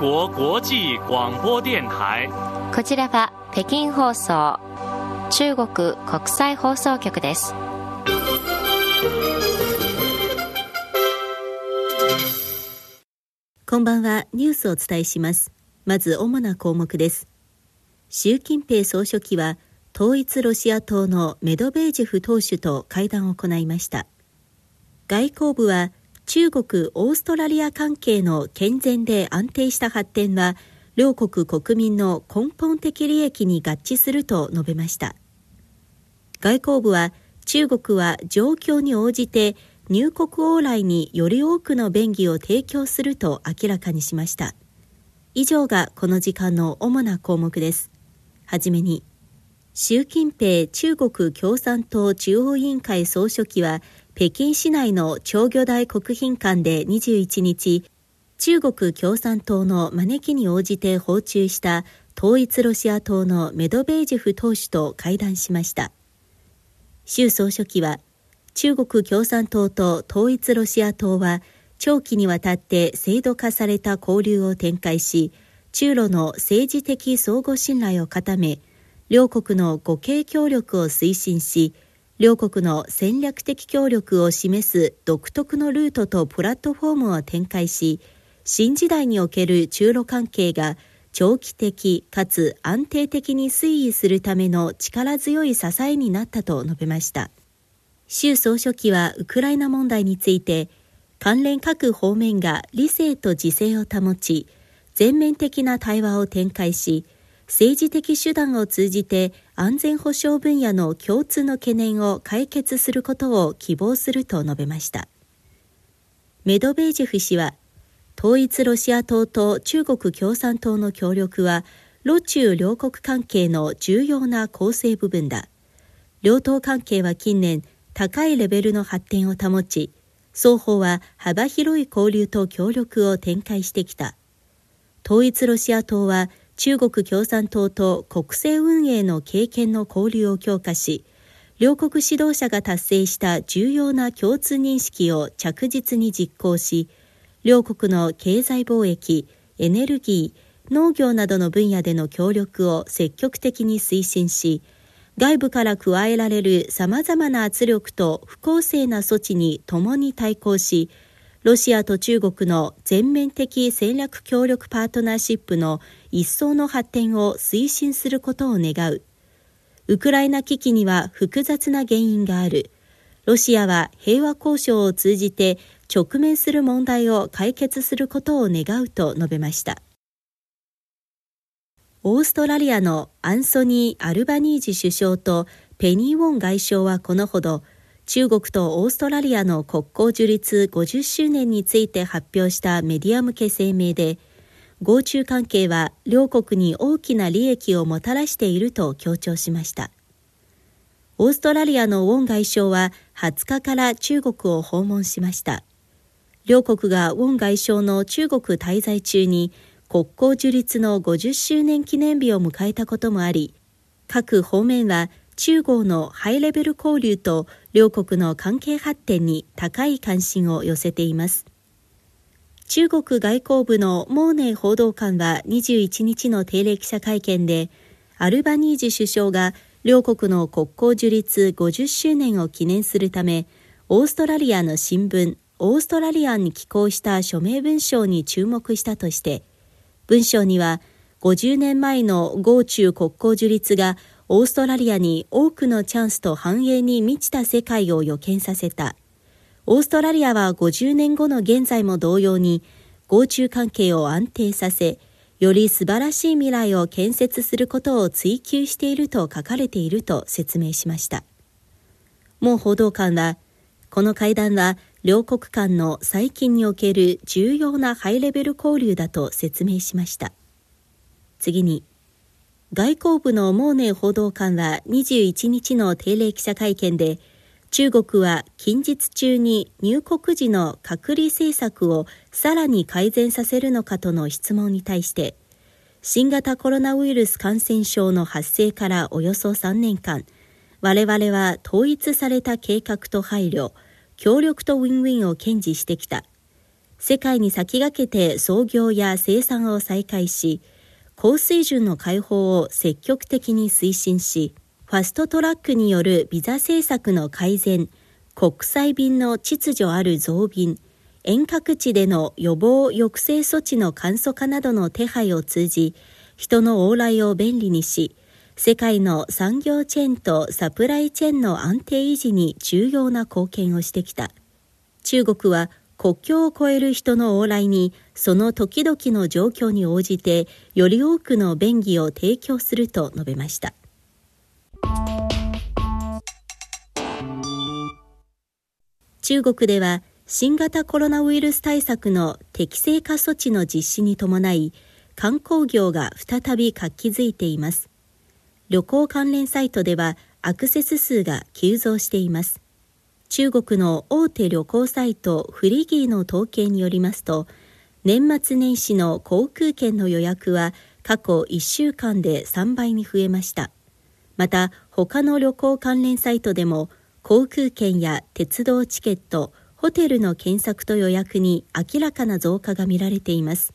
国国際广播電台。こちらは北京放送中国国際放送局です。こんばんは。ニュースをお伝えします。まず主な項目です。習近平総書記は統一ロシア党のメドベージェフ党首と会談を行いました。外交部は中国・オーストラリア関係の健全で安定した発展は両国国民の根本的利益に合致すると述べました。外交部は中国は状況に応じて入国往来により多くの便宜を提供すると明らかにしました。以上がこの時間の主な項目です。はじめに習近平中国共産党中央委員会総書記は北京市内の長魚台国賓館で21日、中国共産党の招きに応じて訪中した統一ロシア党のメドベージェフ党首と会談しました。習総書記は、中国共産党と統一ロシア党は長期にわたって制度化された交流を展開し、中ロの政治的相互信頼を固め、両国の互恵協力を推進し、両国の戦略的協力を示す独特のルートとプラットフォームを展開し、新時代における中ロ関係が長期的かつ安定的に推移するための力強い支えになったと述べました。習総書記はウクライナ問題について、関連各方面が理性と自制を保ち、全面的な対話を展開し、政治的手段を通じて安全保障分野の共通の懸念を解決することを希望すると述べました。メドベージェフ氏は統一ロシア党と中国共産党の協力はロ中両国関係の重要な構成部分だ。両党関係は近年高いレベルの発展を保ち双方は幅広い交流と協力を展開してきた。統一ロシア党は中国共産党と国政運営の経験の交流を強化し、両国指導者が達成した重要な共通認識を着実に実行し、両国の経済貿易、エネルギー、農業などの分野での協力を積極的に推進し、外部から加えられる様々な圧力と不公正な措置に共に対抗し、ロシアと中国の全面的戦略協力パートナーシップの一層の発展を推進することを願う。ウクライナ危機には複雑な原因がある。ロシアは平和交渉を通じて直面する問題を解決することを願うと述べました。オーストラリアのアンソニー・アルバニージ首相とペニー・ウォン外相はこのほど、中国とオーストラリアの国交樹立50周年について発表したメディア向け声明で、合中関係は両国に大きな利益をもたらしていると強調しました。オーストラリアのウォン外相は20日から中国を訪問しました。両国がウォン外相の中国滞在中に国交樹立の50周年記念日を迎えたこともあり、各方面は中豪のハイレベル交流と両国の関係発展に高い関心を寄せています。中国外交部のモーネー報道官は21日の定例記者会見で、アルバニージ首相が両国の国交樹立50周年を記念するため、オーストラリアの新聞、オーストラリアに寄稿した署名文章に注目したとして、文章には50年前の豪中国交樹立がオーストラリアに多くのチャンスと繁栄に満ちた世界を予見させた。オーストラリアは50年後の現在も同様に、合中関係を安定させ、より素晴らしい未来を建設することを追求していると書かれていると説明しました。もう報道官は、この会談は両国間の最近における重要なハイレベル交流だと説明しました。次に、外交部のモーネ報道官は21日の定例記者会見で、中国は近日中に入国時の隔離政策をさらに改善させるのかとの質問に対して、新型コロナウイルス感染症の発生からおよそ3年間、我々は統一された計画と配慮、協力とウィンウィンを堅持してきた。世界に先駆けて操業や生産を再開し、高水準の解放を積極的に推進し、ファストトラックによるビザ政策の改善、国際便の秩序ある増便、遠隔地での予防抑制措置の簡素化などの手配を通じ、人の往来を便利にし、世界の産業チェーンとサプライチェーンの安定維持に重要な貢献をしてきた。中国は国境を越える人の往来にその時々の状況に応じてより多くの便宜を提供すると述べました中国では新型コロナウイルス対策の適正化措置の実施に伴い観光業が再び活気づいています旅行関連サイトではアクセス数が急増しています。中国の大手旅行サイトフリギーの統計によりますと、年末年始の航空券の予約は過去1週間で3倍に増えました。また、他の旅行関連サイトでも、航空券や鉄道チケット、ホテルの検索と予約に明らかな増加が見られています。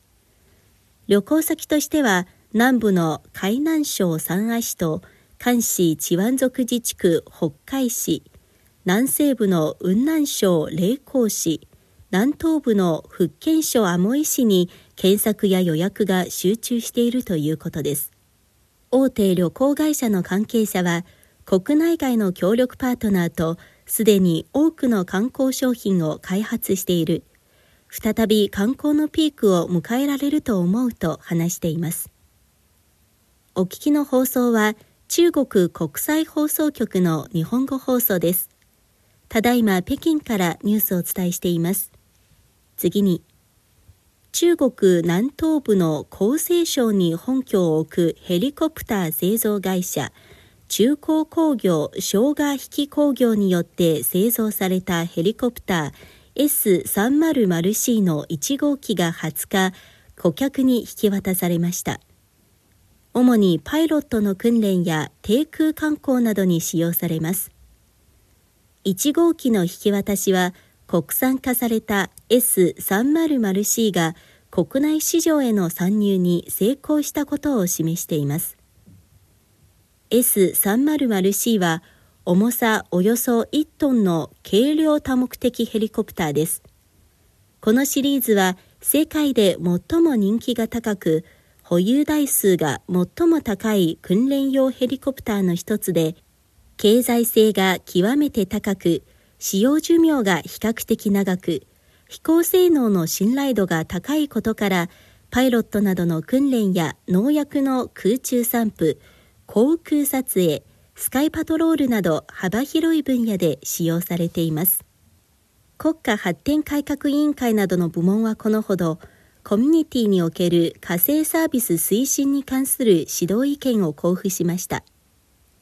旅行先としては、南部の海南省三亜市と関市治安族自治区北海市、南西部の雲南省霊光市、南東部の福建省アモイ市に検索や予約が集中しているということです。大手旅行会社の関係者は、国内外の協力パートナーとすでに多くの観光商品を開発している。再び観光のピークを迎えられると思うと話しています。お聞きの放送は中国国際放送局の日本語放送です。ただいま北京からニュースをお伝えしています。次に、中国南東部の厚生省に本拠を置くヘリコプター製造会社中高工業生姜引き工業によって製造されたヘリコプター S300C の1号機が20日顧客に引き渡されました。主にパイロットの訓練や低空観光などに使用されます。1号機の引き渡しは国産化された S300C が国内市場への参入に成功したことを示しています。S300C は重さおよそ1トンの軽量多目的ヘリコプターです。このシリーズは世界で最も人気が高く、保有台数が最も高い訓練用ヘリコプターの一つで、経済性が極めて高く、使用寿命が比較的長く、飛行性能の信頼度が高いことから、パイロットなどの訓練や農薬の空中散布、航空撮影、スカイパトロールなど幅広い分野で使用されています。国家発展改革委員会などの部門はこのほど、コミュニティにおける火星サービス推進に関する指導意見を交付しました。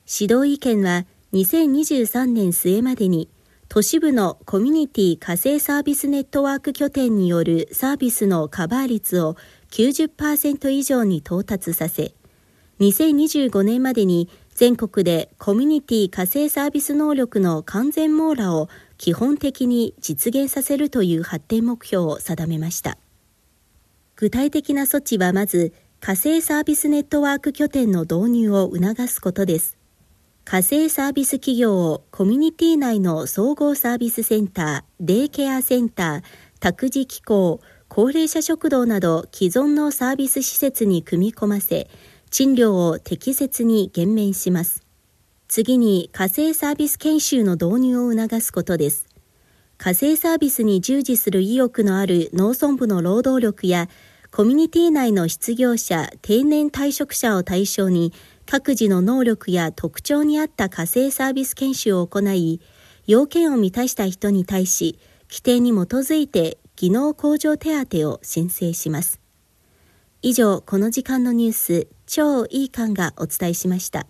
指導意見は2023年末までに都市部のコミュニティ火星サービスネットワーク拠点によるサービスのカバー率を90%以上に到達させ、2025年までに全国でコミュニティ火星サービス能力の完全網羅を基本的に実現させるという発展目標を定めました。具体的な措置はまず、火星サービスネットワーク拠点の導入を促すことです。火星サービス企業をコミュニティ内の総合サービスセンター、デイケアセンター、託児機構、高齢者食堂など既存のサービス施設に組み込ませ、賃料を適切に減免します。次に火星サービス研修の導入を促すことです。火星サービスに従事する意欲のある農村部の労働力やコミュニティ内の失業者、定年退職者を対象に各自の能力や特徴に合った課税サービス研修を行い、要件を満たした人に対し、規定に基づいて技能向上手当を申請します。以上、この時間のニュース、超いい感がお伝えしました。